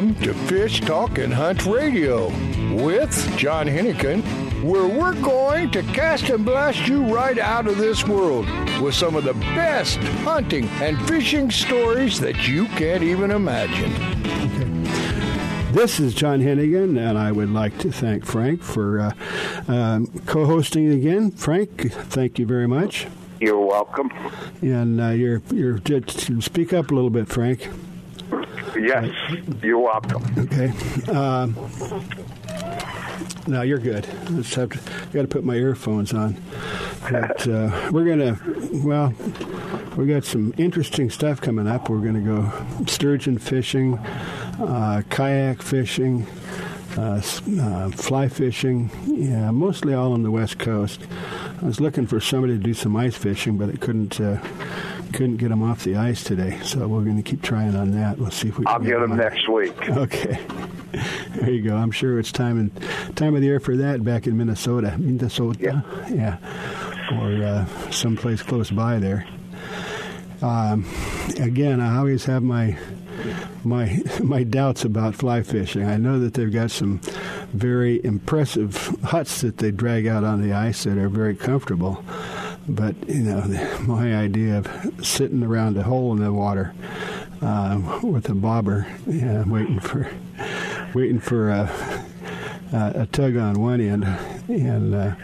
Welcome to Fish Talk and Hunt Radio with John Hennigan, where we're going to cast and blast you right out of this world with some of the best hunting and fishing stories that you can't even imagine. This is John Hennigan, and I would like to thank Frank for uh, um, co hosting again. Frank, thank you very much. You're welcome. And uh, you're, you're, just speak up a little bit, Frank. Yes, you're welcome. Okay. Um, no, you're good. Let's have to, got to put my earphones on. But uh, we're gonna, well, we got some interesting stuff coming up. We're gonna go sturgeon fishing, uh, kayak fishing, uh, uh, fly fishing. Yeah, mostly all on the west coast. I was looking for somebody to do some ice fishing, but it couldn't uh, couldn't get them off the ice today, so we're going to keep trying on that. Let's see if we. I'll can get, get them next week. Okay. There you go. I'm sure it's time and time of the year for that back in Minnesota, Minnesota, yeah, yeah. or uh, someplace close by there. Um, again, I always have my my my doubts about fly fishing. I know that they've got some very impressive huts that they drag out on the ice that are very comfortable. But you know, my idea of sitting around a hole in the water uh, with a bobber, yeah, waiting for waiting for a, a, tug on one end, and uh,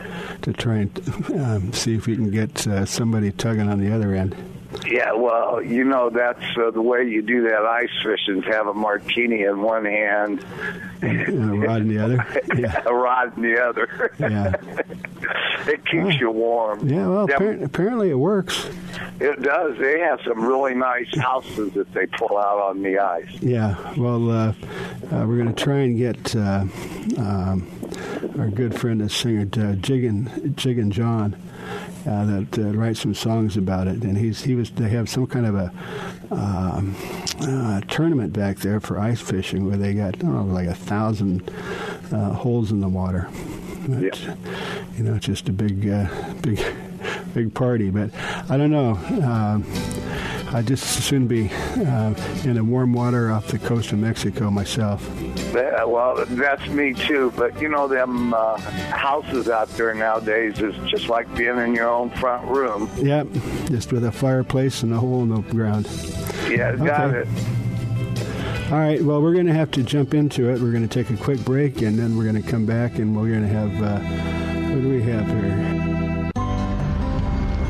to try and um, see if we can get uh, somebody tugging on the other end. Yeah, well, you know that's uh, the way you do that ice fishing. Have a martini in one hand and a rod in the other. Yeah. a rod in the other. Yeah, it keeps you warm. Yeah, well, appar- apparently it works. It does. They have some really nice houses that they pull out on the ice. Yeah, well, uh, uh, we're going to try and get uh, um, our good friend, the singer uh, Jiggin Jiggin John uh, that uh, writes some songs about it. And he's he was they have some kind of a um, uh, tournament back there for ice fishing where they got I don't know like a thousand uh, holes in the water. But, yeah. You know, it's just a big uh, big big party. But I don't know. Um, I just soon be uh, in the warm water off the coast of Mexico myself. Yeah, well, that's me too. But you know, them uh, houses out there nowadays is just like being in your own front room. Yep, just with a fireplace and a hole in the ground. Yeah, got Okay. it. All right. Well, we're going to have to jump into it. We're going to take a quick break, and then we're going to come back, and we're going to have uh, what do we have here?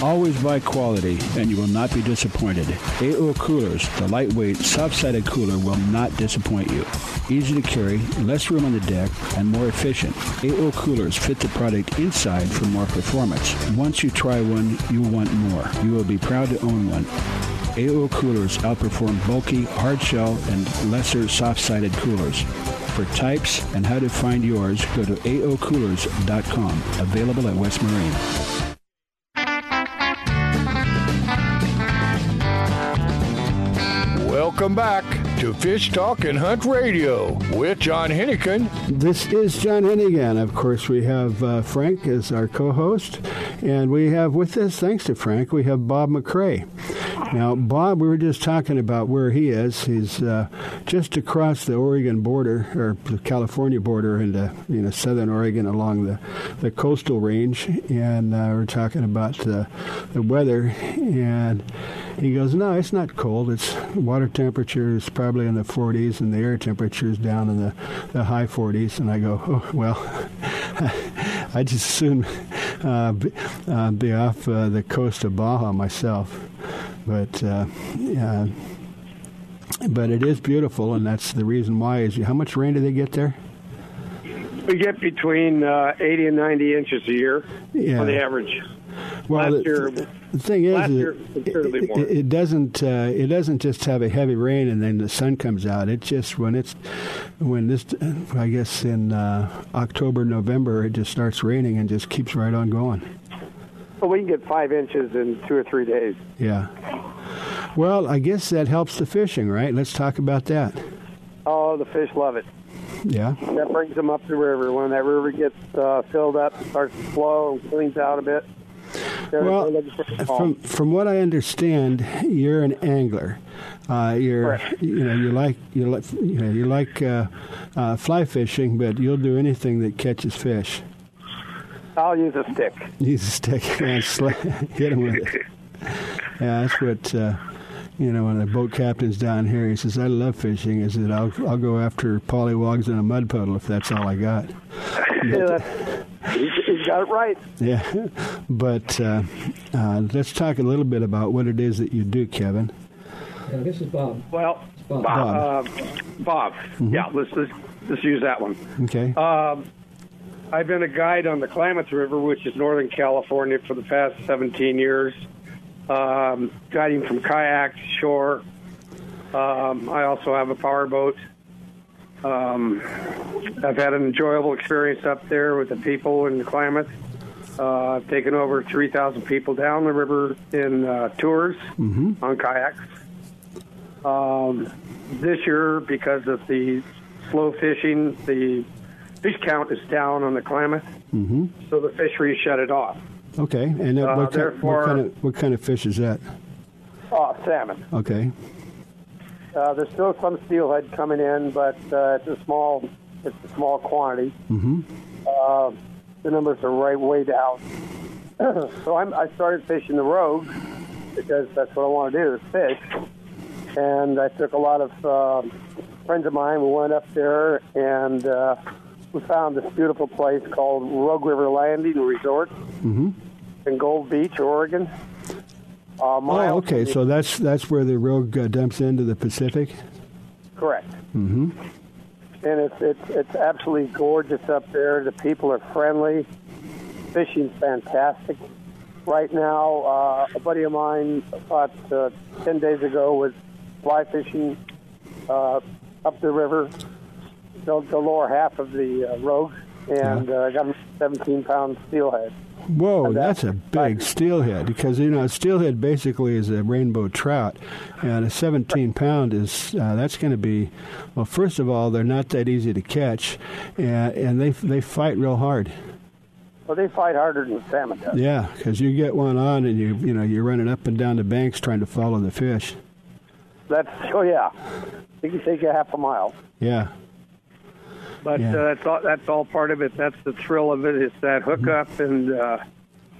Always buy quality, and you will not be disappointed. AO Coolers, the lightweight, soft-sided cooler, will not disappoint you. Easy to carry, less room on the deck, and more efficient. AO Coolers fit the product inside for more performance. Once you try one, you'll want more. You will be proud to own one. AO Coolers outperform bulky, hard shell, and lesser soft-sided coolers. For types and how to find yours, go to aocoolers.com. Available at West Marine. Welcome back to Fish Talk and Hunt Radio with John Hennigan. This is John Hennigan. Of course, we have uh, Frank as our co-host, and we have with us, thanks to Frank, we have Bob McCrae. Now, Bob, we were just talking about where he is. He's uh, just across the Oregon border or the California border into you know southern Oregon along the, the coastal range, and uh, we're talking about the the weather. And he goes, "No, it's not cold. It's water temperature is probably in the 40s, and the air temperature is down in the, the high 40s." And I go, "Oh well." I just soon uh, be, uh, be off uh, the coast of Baja myself. But uh, yeah, but it is beautiful, and that's the reason why. Is how much rain do they get there? We get between uh, 80 and 90 inches a year Yeah. on the average. Well, last the, year, the thing is, year it, it, it doesn't. Uh, it doesn't just have a heavy rain and then the sun comes out. It just when it's when this, I guess in uh, October, November, it just starts raining and just keeps right on going. well, we can get five inches in two or three days. Yeah. Well, I guess that helps the fishing, right? Let's talk about that. Oh, the fish love it. Yeah. That brings them up the river. When that river gets uh, filled up, starts to flow and cleans out a bit. Well, they're looking for the fall. from from what I understand, you're an angler. Uh, you're Correct. you know you like you like you know you like uh, uh, fly fishing, but you'll do anything that catches fish. I'll use a stick. Use a stick and sla- hit him with it. Yeah, that's what uh, you know. When the boat captain's down here, he says, "I love fishing." Is that I'll I'll go after pollywogs in a mud puddle if that's all I got. Yeah, he's, he's got it right. Yeah, but uh, uh, let's talk a little bit about what it is that you do, Kevin. Yeah, this is Bob. Well, Bob. Bob. Uh, Bob. Yeah, let's, let's let's use that one. Okay. Um, I've been a guide on the Klamath River, which is Northern California, for the past 17 years, um, guiding from kayak to shore. Um, I also have a power boat. Um, I've had an enjoyable experience up there with the people in the Klamath. Uh, I've taken over 3,000 people down the river in uh, tours on kayaks. Um, this year, because of the slow fishing, the fish count is down on the Klamath, Mm-hmm. so the fishery shut it off. Okay. And uh, what, kind, what kind of what kind of fish is that? Oh, salmon. Okay. Uh, there's still some steelhead coming in, but uh, it's a small, it's a small quantity. Mm-hmm. Uh, the numbers are right way down. so I'm, I started fishing the rogue because that's what I want to do is fish. And I took a lot of uh, friends of mine. We went up there and uh, we found this beautiful place called Rogue River Landing Resort Mm-hmm. In Gold Beach, Oregon. Uh, Oh, okay. So that's that's where the rogue uh, dumps into the Pacific. correct. Mm-hmm. and it's it's it's absolutely gorgeous up there. The people are friendly. Fishing's fantastic. Right now, uh, a buddy of mine about uh, ten days ago was fly fishing uh, up the river, the, the lower half of the uh, rogue, and uh, got a 17 pound steelhead. Whoa, that's a big steelhead because you know a steelhead basically is a rainbow trout, and a 17 pound is uh, that's going to be well. First of all, they're not that easy to catch, and, and they they fight real hard. Well, they fight harder than salmon does. Yeah, because you get one on and you you know you're running up and down the banks trying to follow the fish. That's oh yeah, it can take you half a mile. Yeah. But Yeah. uh, that's all. That's all part of it. That's the thrill of it. It's that hookup and uh,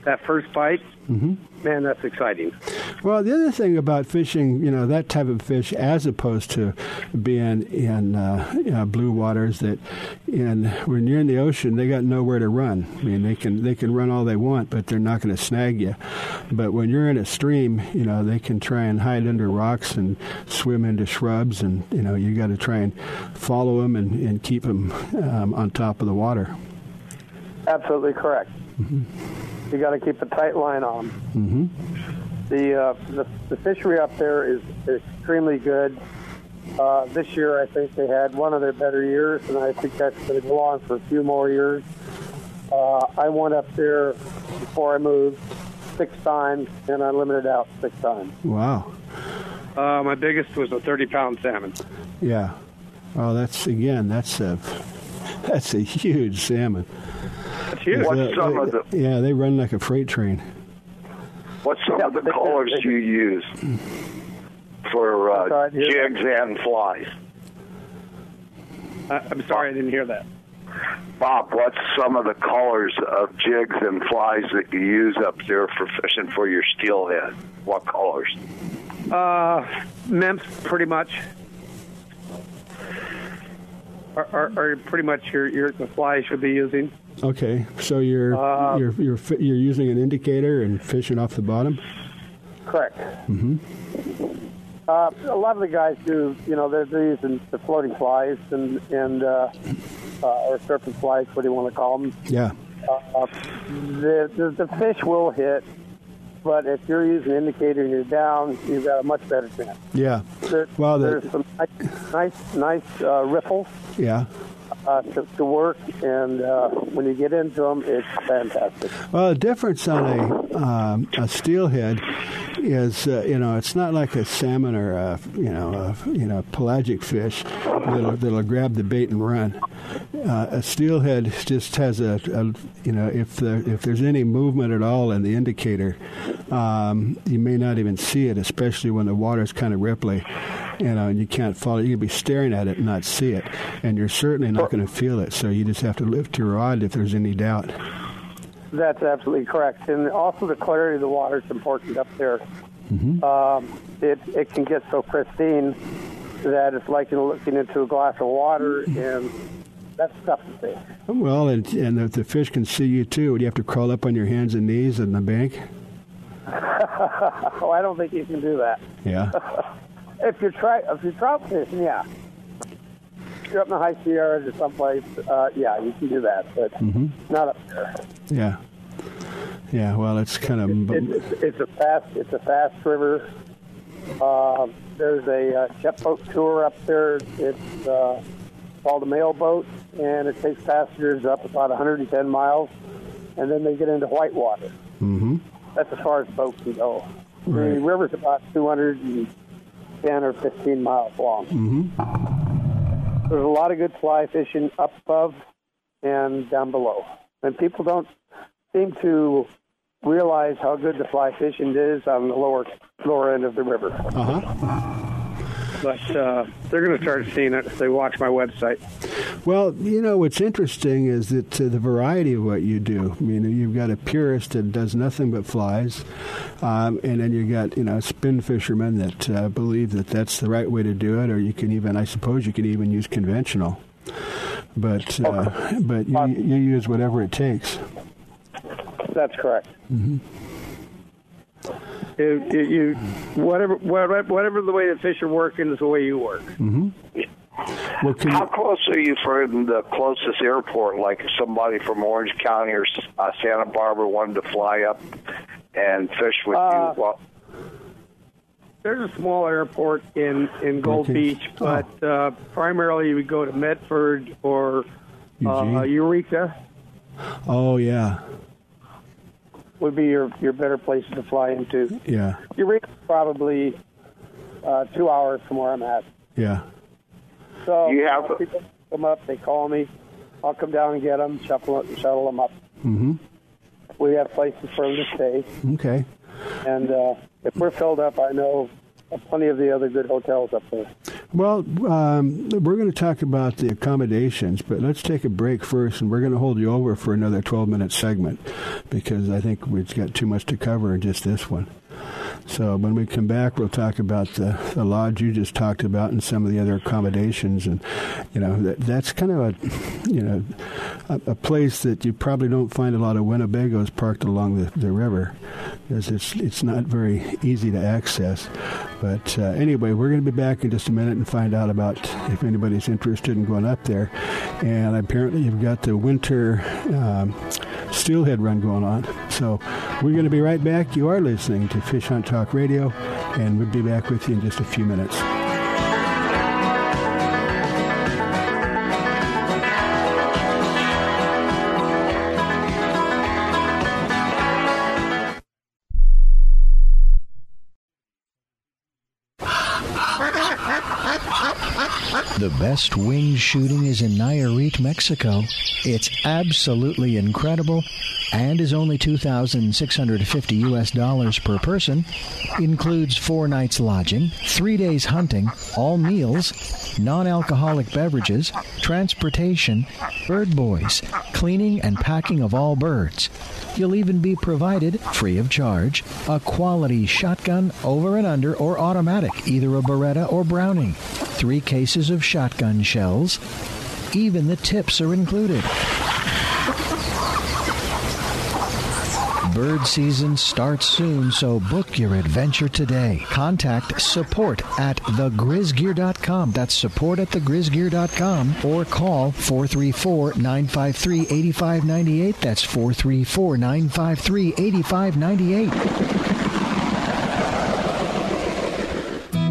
that first bite. hmm Man, that's exciting. Well, the other thing about fishing, you know, that type of fish, as opposed to being in uh, you know, blue waters, that in when you're in the ocean, they got nowhere to run. I mean, they can they can run all they want, but they're not going to snag you. But when you're in a stream, you know, they can try and hide under rocks and swim into shrubs, and you know, you got to try and follow them and, and keep them um, on top of the water. Absolutely correct. You got to keep a tight line on 'em. hmm The, uh, the the fishery up there is extremely good. Uh, this year, I think they had one of their better years, and I think that's going to go on for a few more years. Uh, I went up there before I moved six times, and I limited out six times. Wow. Uh, my biggest was a 30 pound salmon. Yeah. Oh, that's again, that's a that's a huge salmon. That's huge. What's Yeah, some they- of the Yeah, they run like a freight train. what's some of the they- colors they- you use for uh, sorry, I jigs and flies? I, I'm sorry, I didn't hear that. Bob, what's some of the colors of jigs and flies that you use up there for fishing for your steelhead? What colors? Uh, Nymphs, pretty much. Are, are, are pretty much your, your the fly should be using. Okay, so you're Uh, you're you're you're using an indicator and fishing off the bottom. Correct. Mm-hmm. Uh, a lot of the guys do, you know, they're, they're using the floating flies and and uh, uh, or surfing flies, what do you want to call them? Yeah. Uh, the, the the fish will hit, but if you're using an indicator and you're down, you've got a much better chance. Yeah. There, Well, the- there's some nice, nice, nice uh, Yeah. Uh, to, to work, and uh, when you get into them, it's fantastic. Well, the difference on a um, a steelhead is, uh, you know, it's not like a salmon or a, you know, a, you know, pelagic fish that'll, that'll grab the bait and run. Uh, a steelhead just has a, a, you know, if there if there's any movement at all in the indicator, um, you may not even see it, especially when the water's kind of ripply. You know, and you can't follow. You can be staring at it and not see it, and you're certainly not going to feel it. So you just have to lift your rod if there's any doubt. That's absolutely correct, and also the clarity of the water is important up there. Mm-hmm. Um, it it can get so pristine that it's like you're looking into a glass of water, and that's tough to see. Well, and and if the fish can see you too, would you have to crawl up on your hands and knees in the bank? oh, I don't think you can do that. Yeah. If you're try if you're trout fishing, yeah. You're up in the high Sierras or someplace, uh, yeah, you can do that, but Mhm. not up there. Yeah. Yeah. Well, it's kind of. It's, it's a fast it's a fast river. Uh, there's a uh, jet boat tour up there. It's uh, called a mail boat, and it takes passengers up about 110 miles, and then they get into whitewater. hmm That's as far as boats can go. Right. The river's about 210 or 15 miles long. hmm There's a lot of good fly fishing up above and down below, and people don't seem to realize how good the fly fishing is on the lower lower end of the river. Uh huh. But uh, they're going to start seeing it if they watch my website. Well, you know what's interesting is that uh, the variety of what you do. I mean, you've got a purist that does nothing but flies, um, and then you got you know spin fishermen that uh, believe that that's the right way to do it, or you can even, I suppose, you can even use conventional. But uh, but you, you use whatever it takes. That's correct. hmm You, you, you whatever, whatever whatever the way the fish are working is the way you work. hmm Well, can How close are you from the closest airport? Like somebody from Orange County or uh, Santa Barbara wanted to fly up and fish with Uh, you. Well, There's a small airport in in Gold Okay. Beach, but uh, primarily you would go to Medford or uh, Eureka Oh yeah, would be your your better places to fly into. yeah, Eureka probably uh, two hours from where I'm at. yeah. So You have- people come up, they call me. I'll come down and get them, shuffle, shuttle them up. hmm we have places for them to stay. Okay. And uh, if we're filled up, I know plenty of the other good hotels up there. Well, um, we're going to talk about the accommodations, but let's take a break first, and we're going to hold you over for another 12 minute segment because I think we've got too much to cover in just this one. So when we come back, we'll talk about the, the lodge you just talked about and some of the other accommodations, and you know that, that's kind of a you know a, a, place that you probably don't find a lot of Winnebagos parked along the, the river because it's it's not very easy to access. But uh, anyway, we're going to be back in just a minute and find out about if anybody's interested in going up there. And apparently, you've got the winter um, steelhead run going on. So we're going to be right back. You are listening to Fish Hunt Talk Radio, and we'll be back with you in just a few minutes. Best wing shooting is in Nayarit, Mexico. It's absolutely incredible and is only 2650 US dollars per person. Includes 4 nights lodging, 3 days hunting, all meals, non-alcoholic beverages, transportation, bird boys, cleaning and packing of all birds. You'll even be provided, free of charge, a quality shotgun over and under or automatic, either a Beretta or Browning three cases of shotgun shells. Even the tips are included. Bird season starts soon, so book your adventure today. Contact support at thegrizgear.com. That's support at thegrizgear.com or call 434 953 8598. That's 434 953 8598.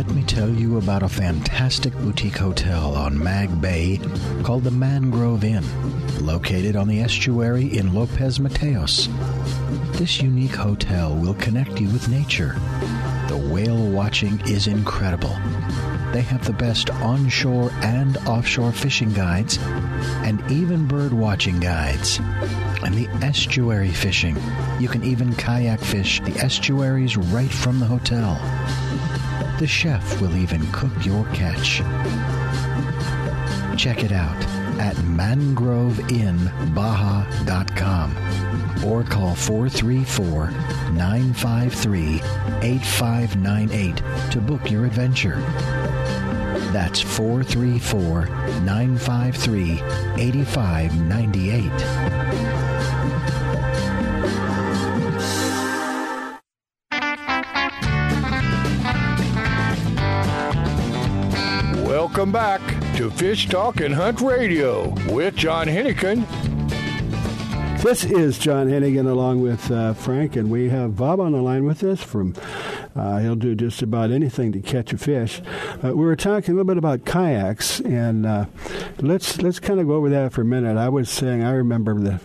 Let me tell you about a fantastic boutique hotel on Mag Bay called the Mangrove Inn, located on the estuary in Lopez Mateos. This unique hotel will connect you with nature. The whale watching is incredible. They have the best onshore and offshore fishing guides and even bird watching guides. And the estuary fishing. You can even kayak fish the estuaries right from the hotel. The chef will even cook your catch. Check it out at mangroveinbaja.com or call 434 953 8598 to book your adventure. That's 434 953 8598. Welcome back to Fish Talk and Hunt Radio with John Hennigan. This is John Hennigan along with uh, Frank, and we have Bob on the line with us from. Uh, he'll do just about anything to catch a fish. Uh, we were talking a little bit about kayaks, and uh, let's let's kind of go over that for a minute. I was saying I remember the,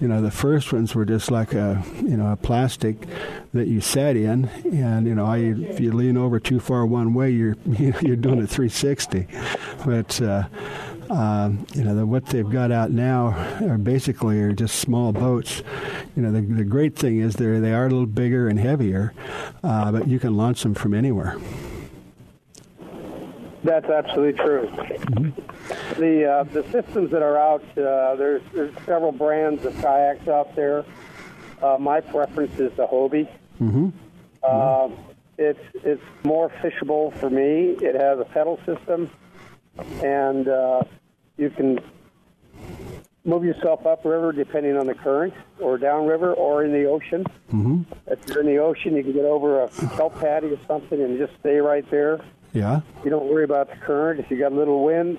you know, the first ones were just like a you know a plastic that you sat in, and you know, I, if you lean over too far one way, you're you're doing a 360. But uh, you know, the, what they've got out now are basically are just small boats. You know, the, the great thing is they they are a little bigger and heavier, uh, but you can launch them from anywhere. That's absolutely true. The uh, the systems that are out uh, there's there's several brands of kayaks out there. Uh, my preference is the Hobie. Mm-hmm. Uh, it's it's more fishable for me. It has a pedal system, and uh, you can move yourself upriver depending on the current, or downriver, or in the ocean. Mm-hmm. If you're in the ocean, you can get over a kelp paddy or something and just stay right there. Yeah. You don't worry about the current. If you got a little wind,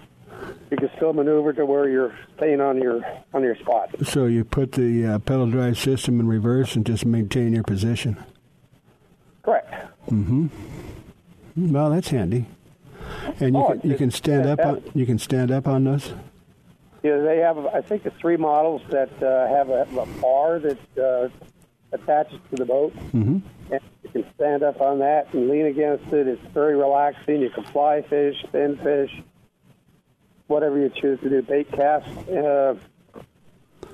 you can still maneuver to where you're staying on your on your spot. So you put the uh, pedal drive system in reverse and just maintain your position. Correct. Mm-hmm. Well, that's handy. And you Oh, can you can stand up on you can stand up on those. Yeah, they have I think the three models that uh, have a, a bar that uh, attaches to the boat, Mm-hmm. and you can stand up on that and lean against it. It's very relaxing. You can fly fish, spin fish, whatever you choose to do. Bait cast. Uh,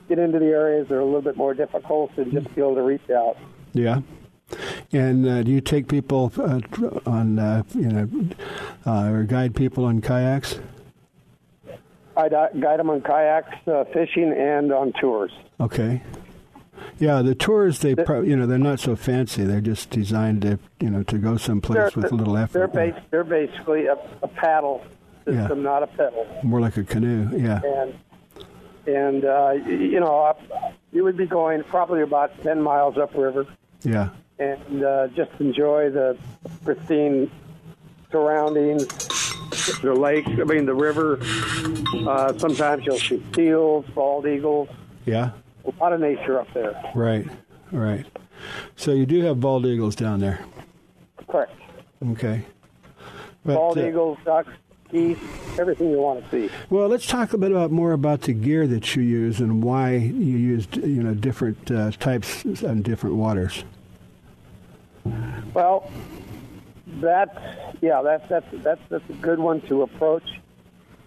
get into the areas that are a little bit more difficult and just be able to reach out. Yeah. And uh, do you take people uh, on uh, you know uh, or guide people on kayaks? I guide them on kayaks, uh, fishing, and on tours. Okay. Yeah, the tours they pro- you know they're not so fancy. They're just designed to you know to go someplace with a little They're, effort. bas- they're basically a, a paddle system, Yeah. not a pedal. More like a canoe. Yeah. And and uh, you know, you would be going probably about ten miles upriver, Yeah. and uh, just enjoy the pristine surroundings, the lake. I mean, the river. Uh, sometimes you'll see seals, bald eagles. Yeah. A lot of nature up there. Right. Right. So you do have bald eagles down there. Correct. Okay. But, bald uh, eagles, ducks, everything you want to see. Well, let's talk a bit about more about the gear that you use and why you use you know different uh, types and different waters. Well, that's yeah, that's that's that's that's a good one to approach.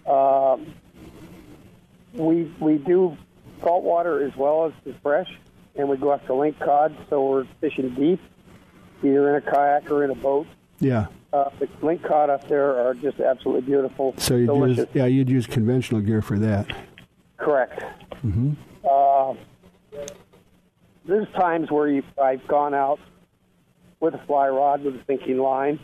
Um, we we do saltwater as well as the fresh, and we go after lingcod, so we're fishing deep, either in a kayak or in a boat. Yeah. Uh, the lingcod up there are just absolutely beautiful. So you'd delicious. use yeah you'd use conventional gear for that. Correct. hmm Uh, there's times where you, I've gone out with a fly rod with a sinking line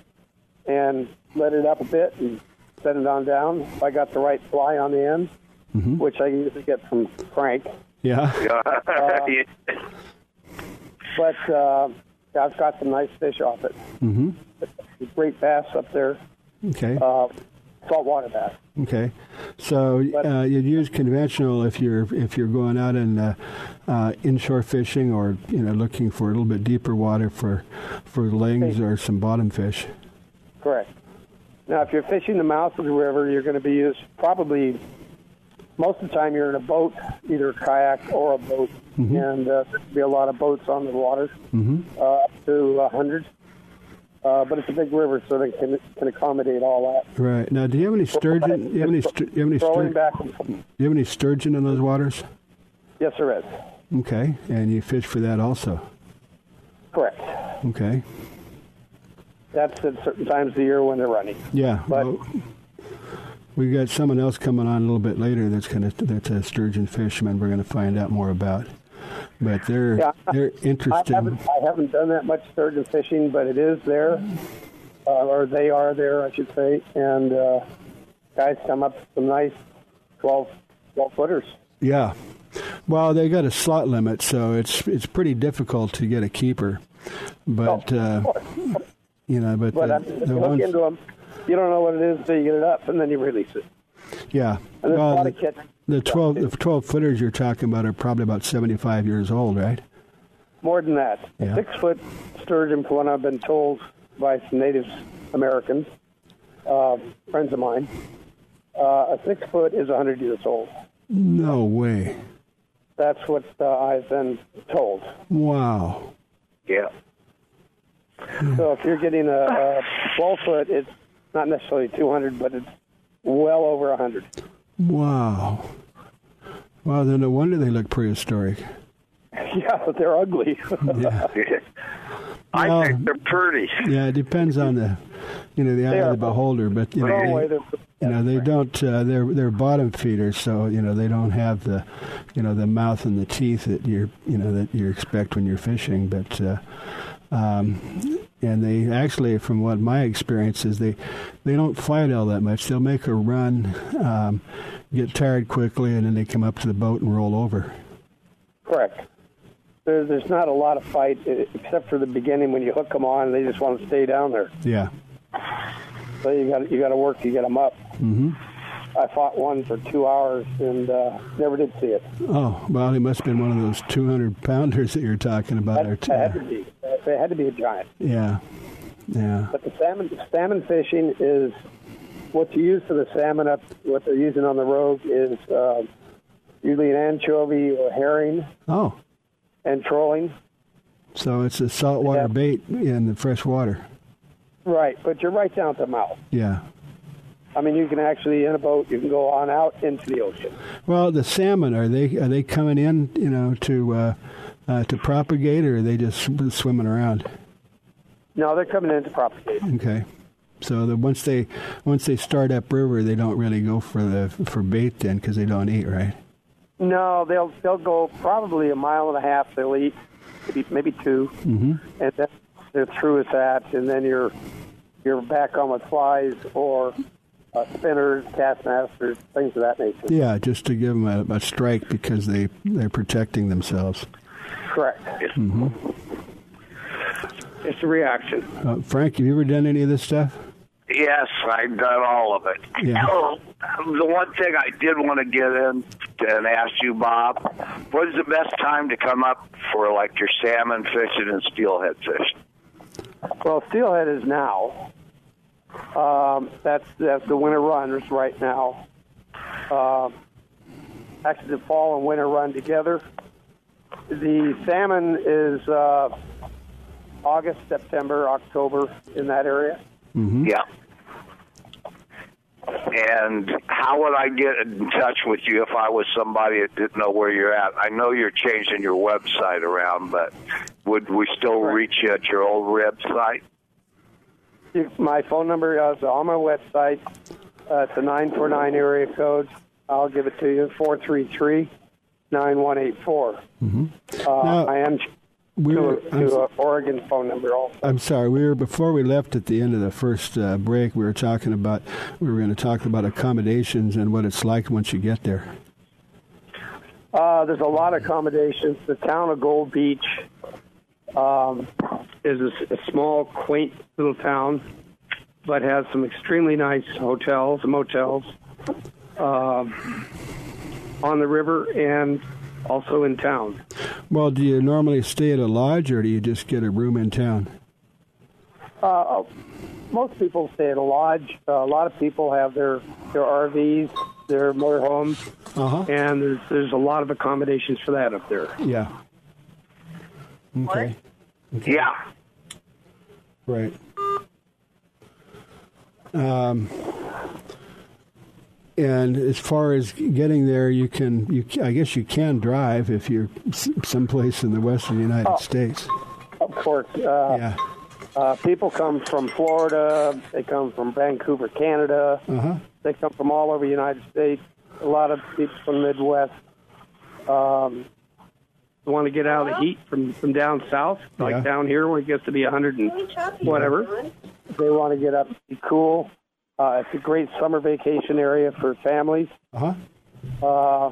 and let it up a bit and set it on down. If I got the right fly on the end, Mhm. which I usually get from Frank. Yeah. Uh, but uh, I've got some nice fish off it. hmm Great bass up there, Okay. uh, saltwater bass. Okay, so uh, you'd use conventional if you're if you're going out and uh, uh, inshore fishing or you know looking for a little bit deeper water for for lings or some bottom fish. Correct. Now, if you're fishing the mouth of the river, you're going to be used probably most of the time you're in a boat, either a kayak or a boat, and uh, there'll be a lot of boats on the water, Mm-hmm. uh, up to a hundred. Uh, but it's a big river, so they can can accommodate all that. Right now, do you have any sturgeon? Do you have any? Stu- you have any? Throwing Stur- back do you have any sturgeon in those waters? Yes, there is. Okay, and you fish for that also. Correct. Okay. That's at certain times of the year when they're running. Yeah. But- well, we got someone else coming on a little bit later. That's gonna that's a sturgeon fisherman. We're going to find out more about. But they're Yeah, they're I interesting. haven't, I haven't done that much sturgeon fishing, but it is there, uh, or they are there, I should say. And uh, guys come up with some nice 12, 12 footers. Yeah. Well, they got a slot limit, so it's it's pretty difficult to get a keeper. But uh, you know, but, But the, I mean, the ones, into them, you don't know what it is until you get it up, and then you release it. yeah. And there's a lot the, of catch. the twelve the twelve footers you're talking about are probably about seventy five years old, right? More than that. Yeah. Six foot sturgeon, from what I've been told by some Native Americans, uh, friends of mine, uh, a six foot is 100 years old. No way. That's what uh, I've been told. Wow. Yeah. So if you're getting a, a 12 foot, it's not necessarily 200, but it's well over 100. Wow. Wow. Then no wonder they look prehistoric. Yeah, but they're ugly. Yeah. I Well, think they're pretty. Yeah, it depends on the, you know the eye of the beholder. But you know, they- you know they don't. Uh, they're they're bottom feeders, so you know they don't have the, you know, the mouth and the teeth that you're you know that you expect when you're fishing. But uh, um, and they actually, from what my experience is, they they don't fight all that much. They'll make a run, um, get tired quickly, and then they come up to the boat and roll over. Correct. There, there's not a lot of fight except for the beginning when you hook them on. They just want to stay down there. Yeah. So you got you got to work to get them up. hmm I fought one for two hours and uh, never did see it. Oh well, he must have been one of those 200 pounders that you're talking about. Or It had to be. It had to be a giant. yeah, yeah. But the salmon salmon fishing is what you use for the salmon up. What they're using on the Rogue is uh, usually an anchovy or herring Oh, and trolling. so it's a saltwater Yeah. bait in the fresh water. Right, but you're right down at the mouth. Yeah. I mean, you can actually in a boat. You can go on out into the ocean. Well, the salmon are they are they coming in? You know, to uh, uh, to propagate, or are they just swimming around? No, they're coming in to propagate. Okay. So the once they once they start upriver, they don't really go for the for bait then because they don't eat, right? No, they'll they'll go probably a mile and a half. They'll eat maybe maybe two, Mm-hmm. and then they're through with that, and then you're you're back on with flies or uh, spinners, Kastmasters, things of that nature. Yeah, just to give them a, a strike because they they're protecting themselves. Correct. hmm It's a reaction. Uh, Frank, have you ever done any of this stuff? Yes, I've done all of it. Yeah. Oh, the one thing I did want to get in and ask you, Bob, what is the best time to come up for like your salmon fishing and steelhead fishing? Well, steelhead is now. Um, that's that's the winter runs right now. Um actually, the fall and winter run together. The salmon is uh, August, September, October in that area. Mm-hmm. Yeah. And how would I get in touch with you if I was somebody that didn't know where you're at? I know you're changing your website around, but would we still reach you at your old website? You- My phone number is on my website. Uh, it's a 949 area code. I'll give it to you, 433 9184. Mm-hmm. Uh, I am we to, were- to an Oregon phone number also. I'm sorry. We were before we left at the end of the first uh, break. We were talking about we were going to talk about accommodations and what it's like once you get there. Uh, there's a lot of accommodations. The town of Gold Beach um, is a small, quaint little town, but has some extremely nice hotels and motels um, on the river and also in town. Well, do you normally stay at a lodge or do you just get a room in town? Uh, most people stay at a lodge. Uh, a lot of people have their their RVs, their motorhomes, Uh-huh. and there's there's a lot of accommodations for that up there. Yeah. Okay. Yeah. Right. Um, and as far as getting there, you can, you, I guess you can drive if you're someplace in the western United Oh. States. Of course, uh, Yeah. uh, people come from Florida. They come from Vancouver, Canada. Uh huh. They come from all over the United States. A lot of people from the Midwest um, want to get out of the heat from, from down south, like Yeah. down here where it gets to be 100 and whatever. They want to get up, be cool. Uh, it's a great summer vacation area for families. Uh huh. Uh,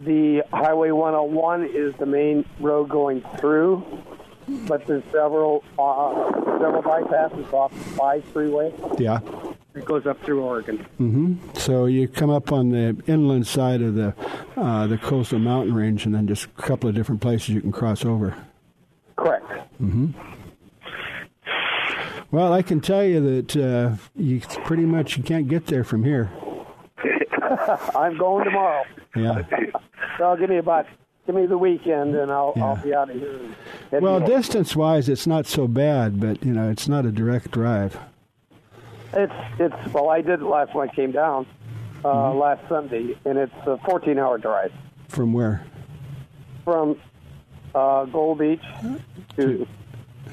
the Highway 101 is the main road going through, but there's several uh, several bypasses off the five freeway. Yeah. It goes up through Oregon. Mm-hmm. So you come up on the inland side of the uh, the coastal mountain range, and then just a couple of different places you can cross over. Correct. hmm Well, I can tell you that uh, you pretty much you can't get there from here. I'm going tomorrow. Yeah. So give me about give me the weekend, and I'll I'll be out of here. Well, north. distance-wise, it's not so bad, but you know, it's not a direct drive. It's it's well, I did it last when I came down uh, Mm-hmm. last Sunday, and it's a 14 hour drive From where? from uh, Gold Beach to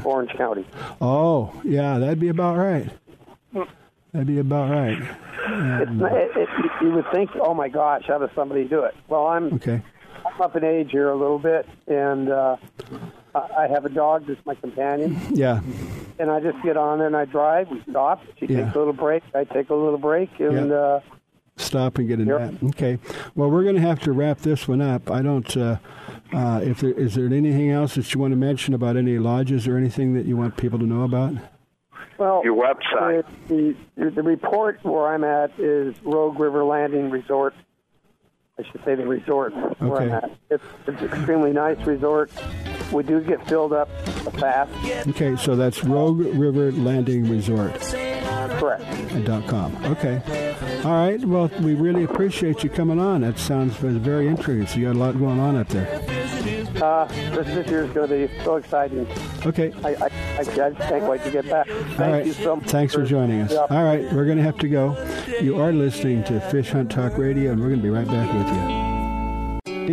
Orange County. Oh, yeah, that'd be about right. That'd be about right. It's not, it, it, you would think, oh my gosh, how does somebody do it? Well, I'm Okay. I'm up in age here a little bit, and uh, I I have a dog that's my companion, Yeah. and I just get on and I drive. We stop. She Yeah. takes a little break. I take a little break, and Yeah. uh, Stop and get a Yep. nap. Okay. Well, we're going to have to wrap this one up. I don't. Uh, uh, if there is there anything else that you want to mention about any lodges or anything that you want people to know about? well, Your website. The, the the report where I'm at is Rogue River Landing Resort. I should say the resort where I'm Okay. at. It's it's an extremely nice resort. We do get filled up fast. Okay, so that's Rogue River Landing Resort. Correct. dot com. Okay. All right. Well, we really appreciate you coming on. That sounds very intriguing. So you got a lot going on up there. Uh, this this year is going to be so exciting. Okay. I, I, I, can't wait to get back. Thank All right. you so much. Thanks for joining us. All right. We're going to have to go. You are listening to Fish Hunt Talk Radio, and we're going to be right back with you.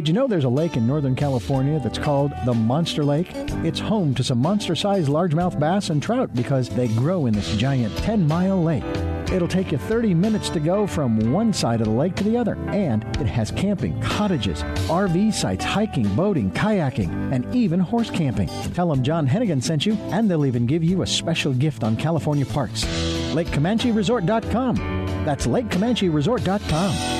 Did you know there's a lake in Northern California that's called the Monster Lake? It's home to some monster sized largemouth bass and trout because they grow in this giant 10 mile lake. It'll take you 30 minutes to go from one side of the lake to the other, and it has camping, cottages, RV sites, hiking, boating, kayaking, and even horse camping. Tell them John Hennigan sent you, and they'll even give you a special gift on California parks. LakeCamancheResort.com. That's LakeCamancheResort.com.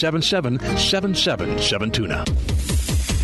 777 Tuna.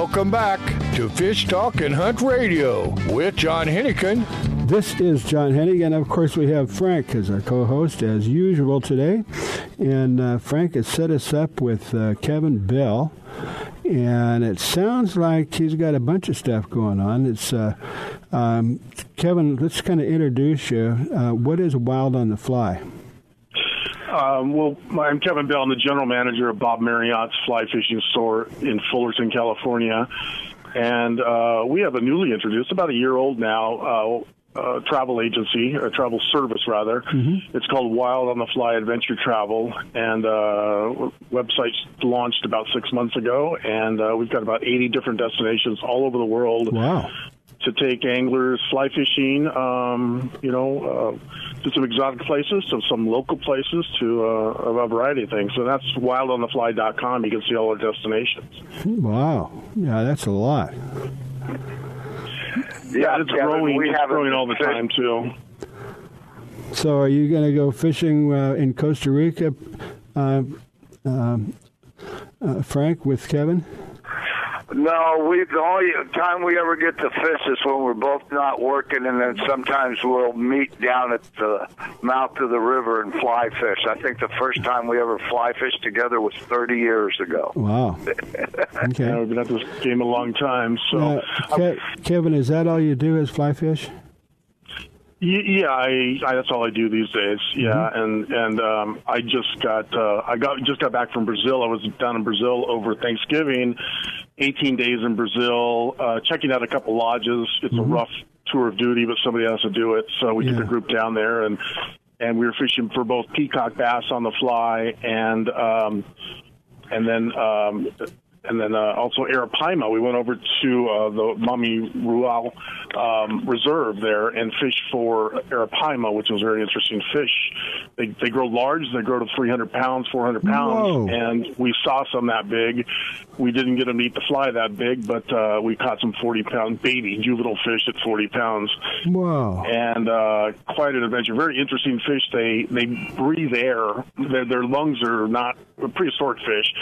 Welcome back to Fish Talk and Hunt Radio with John Hennigan. This is John Hennig, and of course we have Frank as our co-host as usual today. And uh, Frank has set us up with uh, Kevin Bell, and it sounds like he's got a bunch of stuff going on. It's uh, um, Kevin. Let's kind of introduce you. Uh, what is Wild on the Fly? Um, well, I'm Kevin Bell. I'm the general manager of Bob Marriott's fly fishing store in Fullerton, California. And uh, we have a newly introduced, about a year old now, uh, uh, travel agency, or travel service rather. It's called Wild on the Fly Adventure Travel, and uh, website launched about six months ago, and uh, we've got about 80 different destinations all over the world. Wow. To take anglers fly fishing, um, you know, uh, to some exotic places, to some local places, to uh, a variety of things. So that's wildonthefly.com. You can see all our destinations. Wow. Yeah, that's a lot. Yeah, it's Kevin, growing. we It's haven't growing all the fished- time too. So, are you going to go fishing uh, in Costa Rica, uh, um, uh, Frank, with Kevin? No, we the only time we ever get to fish is when we're both not working, and then sometimes we'll meet down at the mouth of the river and fly fish. I think the first time we ever fly fished together was 30 years ago. Wow. Okay. Yeah, we've been at this game a long time. So Uh, Ke- Kevin, is that all you do is fly fish? Yeah, I, I that's all I do these days. Yeah, Mm-hmm. and and um, I just got uh, I got just got back from Brazil. I was down in Brazil over Thanksgiving, 18 days in Brazil, uh, checking out a couple lodges. It's a rough tour of duty, but somebody has to do it. So we took Mm-hmm. A group down there, and and we were fishing for both peacock bass on the fly and um, and then um, and then uh, also Arapaima. We went over to uh, the Mamirauá um, Reserve there and fished for Arapaima, which was a very interesting fish. They they grow large. They grow to 300 pounds, 400 pounds, Whoa. and we saw some that big. We didn't get them to eat the fly that big, but uh, we caught some 40 pound baby juvenile fish at 40 pounds Wow. and uh, quite an adventure. Very interesting fish. They they breathe air. Their, their lungs are not prehistoric fish,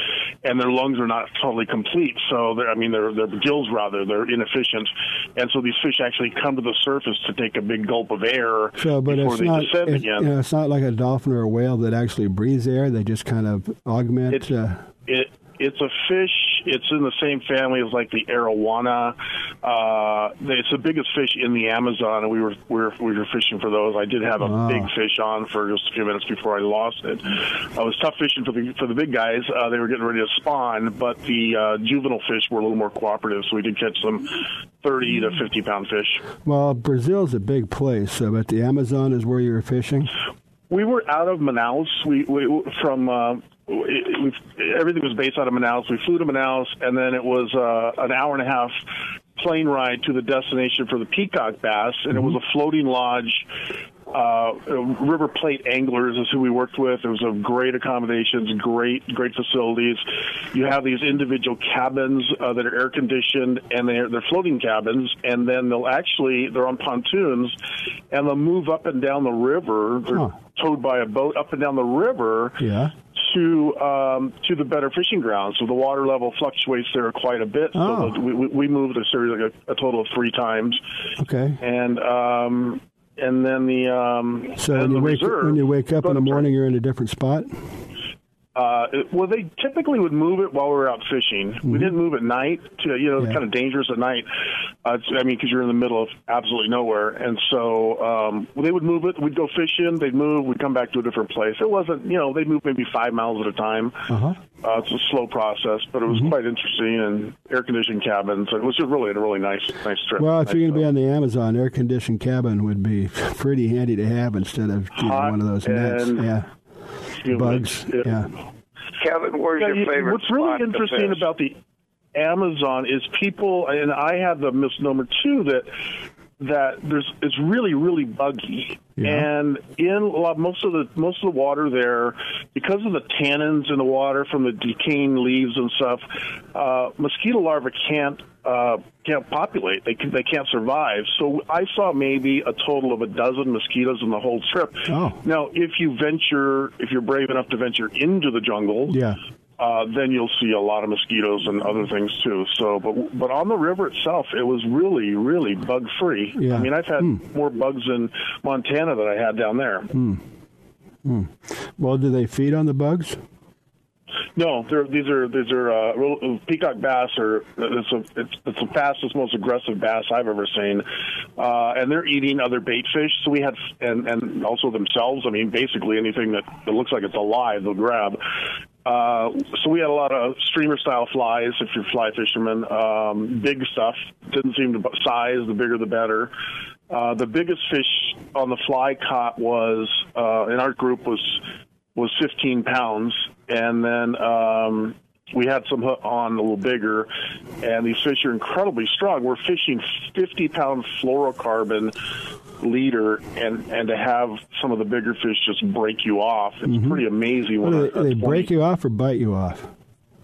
and their lungs are not totally complete. So they're, I mean, their their gills rather they're inefficient, and so these fish actually come to the surface to take a big gulp of air So, but before it's they not. descend It, again. you know, it's not like a dolphin or a whale that actually breathes air. They just kind of augment. It's- uh, It it's a fish. It's in the same family as like the arowana. Uh, it's the biggest fish in the Amazon, and we were we were, we were fishing for those. I did have a Wow. big fish on for just a few minutes before I lost it. I was tough fishing for the for the big guys. Uh, they were getting ready to spawn, but the uh, juvenile fish were a little more cooperative, so we did catch some thirty to fifty pound fish. well, Brazil's a big place, uh, but the Amazon is where you were fishing. We were out of Manaus. We, we from uh, we, we, everything was based out of Manaus. We flew to Manaus, and then it was uh, an hour and a half plane ride to the destination for the peacock bass, and it was a floating lodge. Uh, River Plate Anglers is who we worked with. It was a great accommodations, great, great facilities. You have these individual cabins uh, that are air conditioned, and they're they're floating cabins. And then they'll actually they're on pontoons, and they'll move up and down the river. They're Huh. towed by a boat up and down the river Yeah. To um, to the better fishing grounds. So the water level fluctuates there quite a bit. Oh. So we, we we moved a series like a, a total of three times, Okay. and um, and then the um, So when you wake reserve, when you wake up in the morning, you're in a different spot. Uh, well, they typically would move it while we were out fishing. We didn't move at night. To you know, it's Mm-hmm. Yeah. kind of dangerous at night. Uh, I mean, because you're in the middle of absolutely nowhere, and so um, well, they would move it. We'd go fishing. They'd move. We'd come back to a different place. It wasn't, you know, they'd move maybe five miles at a time. Uh-huh. Uh, it's a slow process, but it was Mm-hmm. quite interesting and air conditioned cabins. It was really a really nice, nice trip. Well, if Nice you're going to be on the Amazon, air conditioned cabin would be pretty handy to have instead of you know, one of those nets. Yeah. Humid. Bugs. Yeah. Kevin, where's Yeah, your favorite What's really spot to interesting about the Amazon is people, and I have the misnomer too that that there's it's really really buggy, Yeah. and in a lot, most of the most of the water there, because of the tannins in the water from the decaying leaves and stuff, uh, mosquito larvae can't. Uh, can't populate. They can, they can't survive. So I saw maybe a total of a dozen mosquitoes in the whole trip. Oh. Now, if you venture, if you're brave enough to venture into the jungle, Yeah. Uh, then you'll see a lot of mosquitoes and other things too. So, but but on the river itself, it was really really bug free. Yeah. I mean, I've had more bugs in Montana than I had down there. Well, do they feed on the bugs? No, they're, these are these are uh, peacock bass are it's a it's, it's the fastest, most aggressive bass I've ever seen, uh, and they're eating other bait fish. So we had and and also themselves. I mean, basically anything that, that looks like it's alive, they'll grab. Uh, so we had a lot of streamer style flies. If you're fly fishermen, um, big stuff didn't seem to size. The bigger, the better. Uh, the biggest fish on the fly caught was uh, in our group was was 15 pounds, and then um, we had some hook on a little bigger, and these fish are incredibly strong. We're fishing 50 pound fluorocarbon leader, and and to have some of the bigger fish just break you off, it's mm-hmm. pretty amazing. When well, they, they break you off or bite you off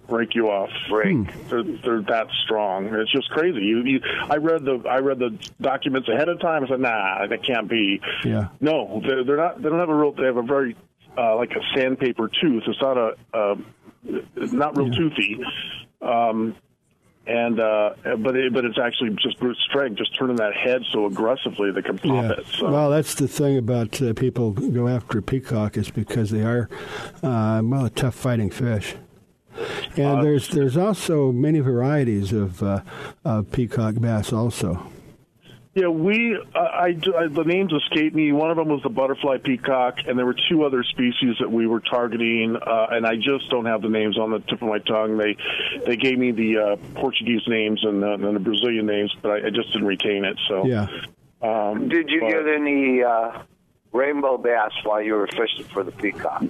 break you off. Break. Hmm. They're, they're that strong. It's just crazy. You, you, I read the I read the documents ahead of time. I said, nah, that can't be. Yeah. No, they're, they're not. They don't have a real. They have a very uh, like a sandpaper tooth. It's not a. Uh, not real yeah. toothy. Um, and uh, but it, but it's actually just brute strength, just turning that head so aggressively they can pop yeah. it. So. Well, that's the thing about uh, people go after peacock is because they are uh, well a tough fighting fish. And uh, there's there's also many varieties of, uh, of peacock bass also. Yeah, we uh, I, I, the names escape me. One of them was the butterfly peacock, and there were two other species that we were targeting, uh, and I just don't have the names on the tip of my tongue. They they gave me the uh, Portuguese names and, and, the Brazilian names, but I, I, just didn't retain it. So yeah. Um, Did you but, get any uh, rainbow bass while you were fishing for the peacock?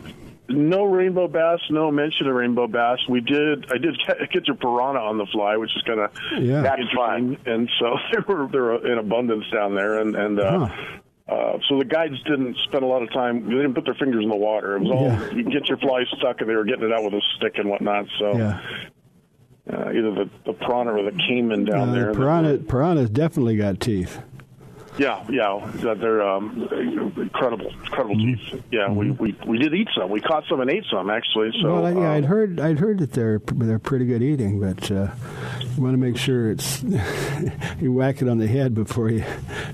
No rainbow bass, no mention of rainbow bass. We did, I did get your piranha on the fly, which is kind of yeah. That's fun. And so they were they were in abundance down there, and and uh, huh. Uh, so the guides didn't spend a lot of time. They didn't put their fingers in the water. It was all yeah. you get your fly stuck, and they were getting it out with a stick and whatnot. So yeah. uh, either the, the piranha or the caiman down uh, there. Piranha, piranha's definitely got teeth. Yeah, yeah, they're um, incredible, incredible mm-hmm. teeth. Yeah, mm-hmm. we, we we did eat some. We caught some and ate some actually. So well, yeah, um, I'd heard I'd heard that they're they're pretty good eating, but uh, you want to make sure it's you whack it on the head before you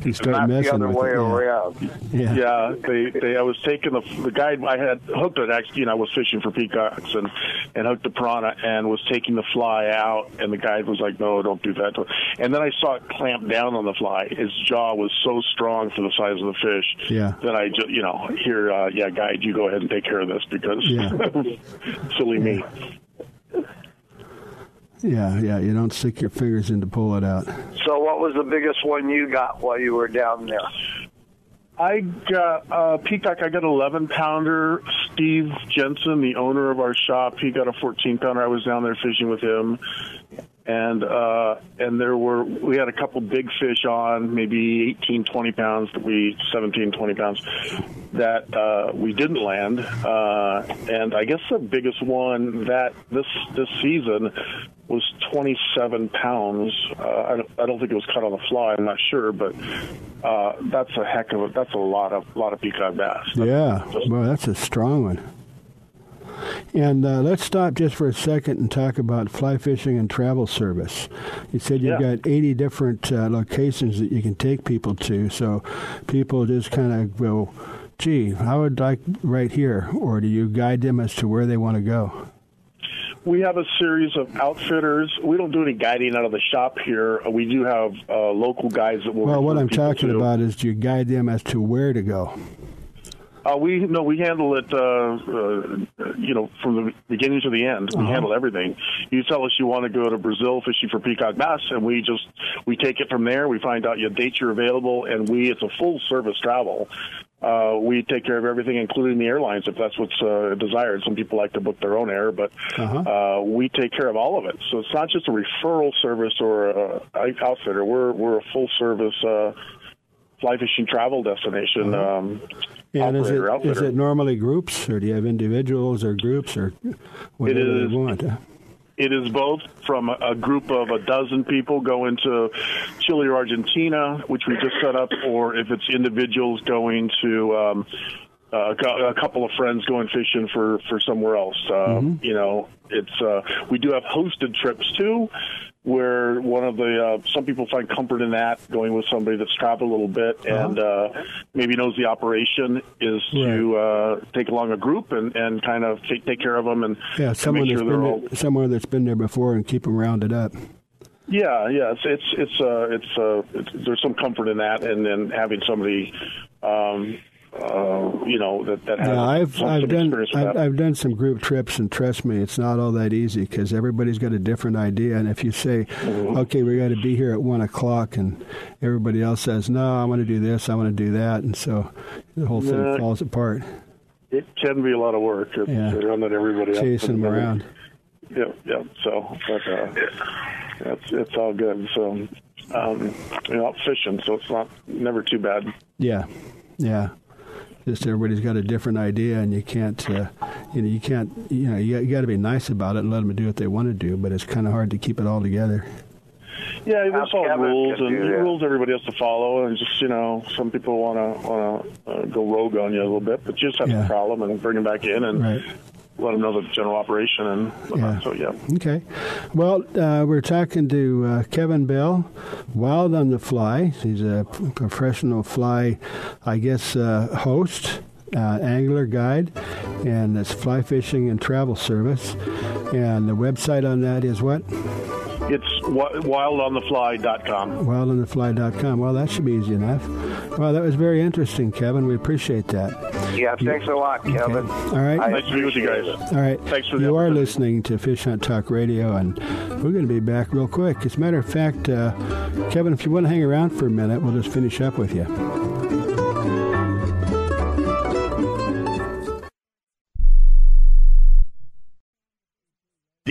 you start messing the other with way it. Around. Yeah. yeah, they, they I was taking the the guide I had hooked it actually. You know, I was fishing for peacocks and and hooked the piranha and was taking the fly out, and the guide was like, "No, don't do that." And then I saw it clamp down on the fly. His jaw was so strong for the size of the fish. Yeah. Then I just, you know, here, uh, yeah, guide, you go ahead and take care of this because yeah. silly yeah. me. Yeah, yeah, you don't stick your fingers in to pull it out. So, what was the biggest one you got while you were down there? I got uh, Peacock. I got an 11 pounder. Steve Jensen, the owner of our shop, he got a 14 pounder. I was down there fishing with him, and uh, and there were we had a couple big fish on, maybe 18, 20 pounds that we 17, 20 pounds that uh, we didn't land. Uh, and I guess the biggest one that this this season was 27 pounds. Uh, I, don't, I don't think it was cut on the fly. I'm not sure, but uh, that's a heck of a that's a lot of lot of peacock bass. That's yeah, just, well, that's a strong one. And uh, let's stop just for a second and talk about fly fishing and travel service. You said you've yeah. got 80 different uh, locations that you can take people to, so people just kind of go, gee, I would like right here, or do you guide them as to where they want to go? We have a series of outfitters. We don't do any guiding out of the shop here. We do have uh, local guides that will. Well, what I'm talking to. about is do you guide them as to where to go? Uh, we no, we handle it. Uh, uh, you know, from the beginning to the end, we uh-huh. handle everything. You tell us you want to go to Brazil fishing for peacock bass, and we just we take it from there. We find out your dates you're available, and we it's a full service travel. Uh, we take care of everything, including the airlines, if that's what's uh, desired. Some people like to book their own air, but uh-huh. uh, we take care of all of it. So it's not just a referral service or a, a outfitter. We're we're a full service uh, fly fishing travel destination. Uh-huh. Um, and is it, outfitter. is it normally groups, or do you have individuals or groups, or whatever you want? It is both from a group of a dozen people going to Chile or Argentina, which we just set up, or if it's individuals going to um, uh, a couple of friends going fishing for for somewhere else. Uh, mm-hmm. You know, it's uh, we do have hosted trips too where one of the uh, some people find comfort in that going with somebody that's traveled a little bit uh-huh. and uh, maybe knows the operation is right. to uh, take along a group and, and kind of take, take care of them and yeah someone sure that's been all... there, someone that's been there before and keep them rounded up. Yeah, yeah, it's it's it's uh, it's, uh, it's there's some comfort in that, and then having somebody um, uh, you know that that has yeah, I've I've done I've, I've, done some group trips, and trust me, it's not all that easy because everybody's got a different idea. And if you say, mm-hmm. "Okay, we got to be here at one o'clock," and everybody else says, "No, I want to do this, I want to do that," and so the whole thing yeah, falls apart. It can be a lot of work. yeah. not everybody chasing them around. yeah, yeah. So, but uh, it's it's all good. So, um, you know, fishing, so it's not never too bad. Yeah, yeah. Just everybody's got a different idea, and you can't, uh, you know, you can't, you know, you, you got to be nice about it and let them do what they want to do. But it's kind of hard to keep it all together. Yeah, there's all Kevin rules and do rules everybody has to follow, and just you know, some people want to want to uh, go rogue on you a little bit, but you just have Yeah. a problem and bring them back in and Right. Let them know the general operation and whatnot. Yeah. so yeah. Okay. Well, uh, we're talking to uh, Kevin Bell, Wild on the Fly. He's a professional fly, I guess, uh, host, uh, angler guide, and it's fly fishing and travel service. And the website on that is what? It's wildonthefly.com. Wildonthefly.com. Well, that should be easy enough. Well, that was very interesting, Kevin. We appreciate that. Yeah, thanks a lot, Kevin. All right. I Nice to be with you guys. it. All right. Thanks for the You are listening to Fish Hunt Talk Radio, and we're going to be back real quick. As a matter of fact, uh, Kevin, if you want to hang around for a minute, we'll just finish up with you.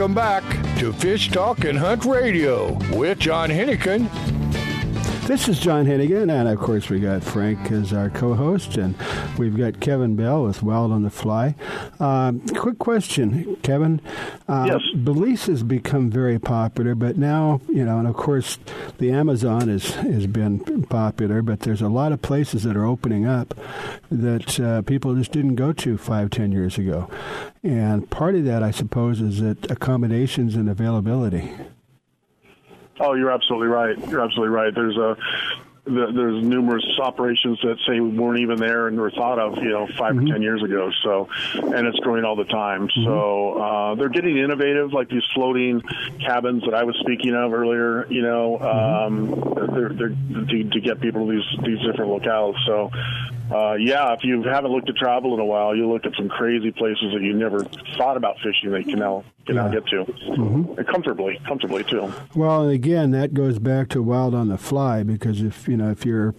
Welcome back to Fish Talk and Hunt Radio with John Hennigan. This is John Hennigan, and of course we got Frank as our co-host, and we've got Kevin Bell with Wild on the Fly. Um, quick question, Kevin. Uh, Yes. Belize has become very popular, but now you know, and of course, the Amazon has has been popular, but there's a lot of places that are opening up that uh, people just didn't go to five, ten years ago, and part of that, I suppose, is that accommodations and availability. Oh, you're absolutely right. You're absolutely right. There's a the, there's numerous operations that say we weren't even there and were thought of, you know, 5 Mm-hmm. or ten years ago. So, and it's growing all the time. So uh, they're getting innovative, like these floating cabins that I was speaking of earlier. You know, Mm-hmm. um, they're, they're to, to get people to these these different locales. So, uh, yeah, if you haven't looked at travel in a while, you look at some crazy places that you never thought about fishing that you can now can now get to, and comfortably, comfortably too. Well, and again, that goes back to wild on the fly because if you know if you're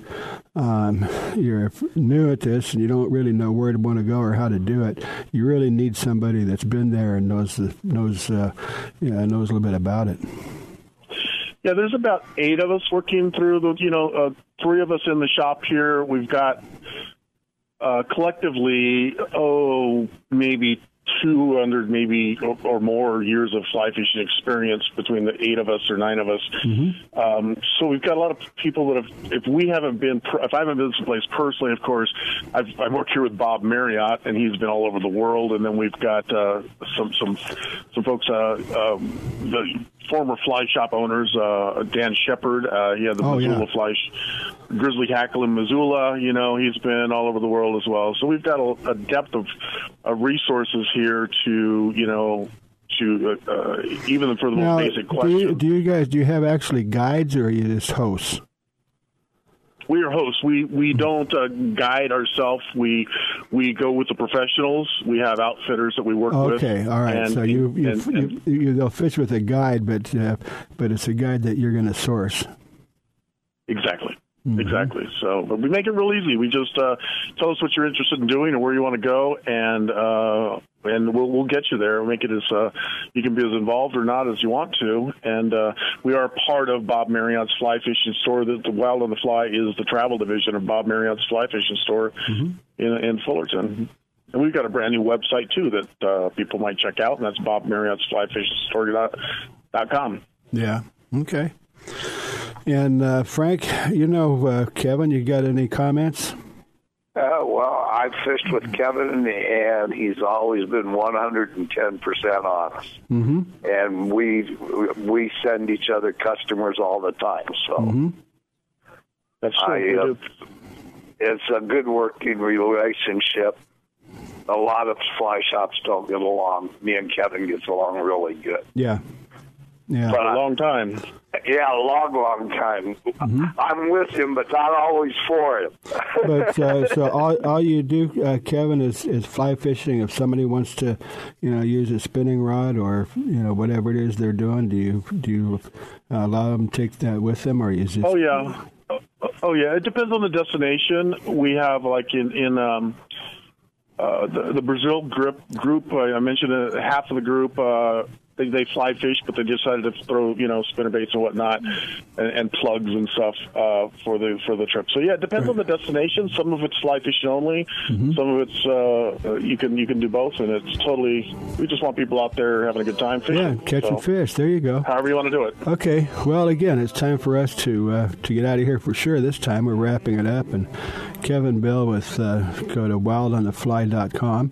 um, you're new at this and you don't really know where to want to go or how to do it, you really need somebody that's been there and knows the, knows uh, you know, knows a little bit about it. Yeah, there's about eight of us working through the, you know, uh, three of us in the shop here. We've got uh, collectively, oh, maybe 200, maybe or, or more years of fly fishing experience between the eight of us or nine of us. Um, so we've got a lot of people that have. If we haven't been, if I haven't been to someplace personally, of course, I've, I work here with Bob Marriott, and he's been all over the world. And then we've got uh, some some some folks. Uh, um, the former fly shop owners, uh, Dan Shepard. Uh, he had the Oh, Missoula yeah. Fly sh- Grizzly Hackle in Missoula. You know, he's been all over the world as well. So we've got a, a depth of, of resources here to, you know, to uh, uh, even for the Now, most basic do questions. you, do you guys do you have actually guides or are you just hosts? We are hosts. We we don't uh, guide ourselves. We we go with the professionals. We have outfitters that we work with. Okay, all right. And- so you you, and- and- you, you they'll fish with a guide, but uh, but it's a guide that you're going to source. Exactly. Mm-hmm. Exactly. So, but we make it real easy. We just uh, tell us what you're interested in doing and where you want to go, and uh, and we'll we'll get you there. We'll make it as uh, you can be as involved or not as you want to. And uh, we are part of Bob Marriott's Fly Fishing Store. The, the Wild on the Fly is the travel division of Bob Marriott's Fly Fishing Store in, in Fullerton. And we've got a brand new website too that uh, people might check out, and that's Bob Marriott's Fly Fishing Store dot, dot com. Yeah. Okay. And uh, Frank, you know uh, Kevin, you got any comments? Uh, well, I've fished with Kevin, and he's always been 110% honest. Mm-hmm. And we we send each other customers all the time. So Mm-hmm. That's I, uh, it's a good working relationship. A lot of fly shops don't get along. Me and Kevin gets along really good. Yeah. Yeah. For a long time. Yeah, a long, long time. I'm with him, but not always for him. but uh, so all, all you do, uh, Kevin, is, is fly fishing. If somebody wants to, you know, use a spinning rod or you know whatever it is they're doing, do you do you uh, allow them to take that with them, or is it? Oh yeah, oh yeah. It depends on the destination. We have like in in um, uh, the, the Brazil grip group. Uh, I mentioned uh, half of the group. They, they fly fish, but they decided to throw you know spinner baits and whatnot, and, and plugs and stuff uh, for the for the trip. So yeah, it depends on the destination. Some of it's fly fishing only. Mm-hmm. Some of it's uh, you can you can do both, and it's totally. We just want people out there having a good time fishing. Yeah, catching So, fish. There you go. However you want to do it. Okay. Well, again, it's time for us to uh, to get out of here for sure. This time we're wrapping it up, and Kevin Bell with uh, go to wildonthefly.com.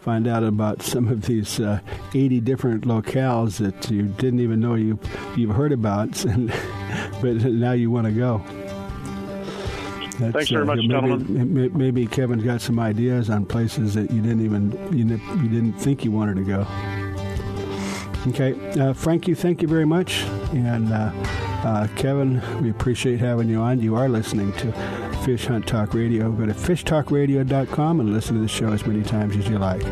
Find out about some of these uh, 80 different locales that you didn't even know you you've heard about, and, but now you want to go. That's, Thanks very much, maybe, gentlemen. Maybe Kevin's got some ideas on places that you didn't even you didn't, you didn't think you wanted to go. Okay, uh, Frank, you thank you very much, and uh, uh, Kevin, we appreciate having you on. You are listening to Fish Hunt Talk Radio. Go to fishtalkradio.com and listen to the show as many times as you like.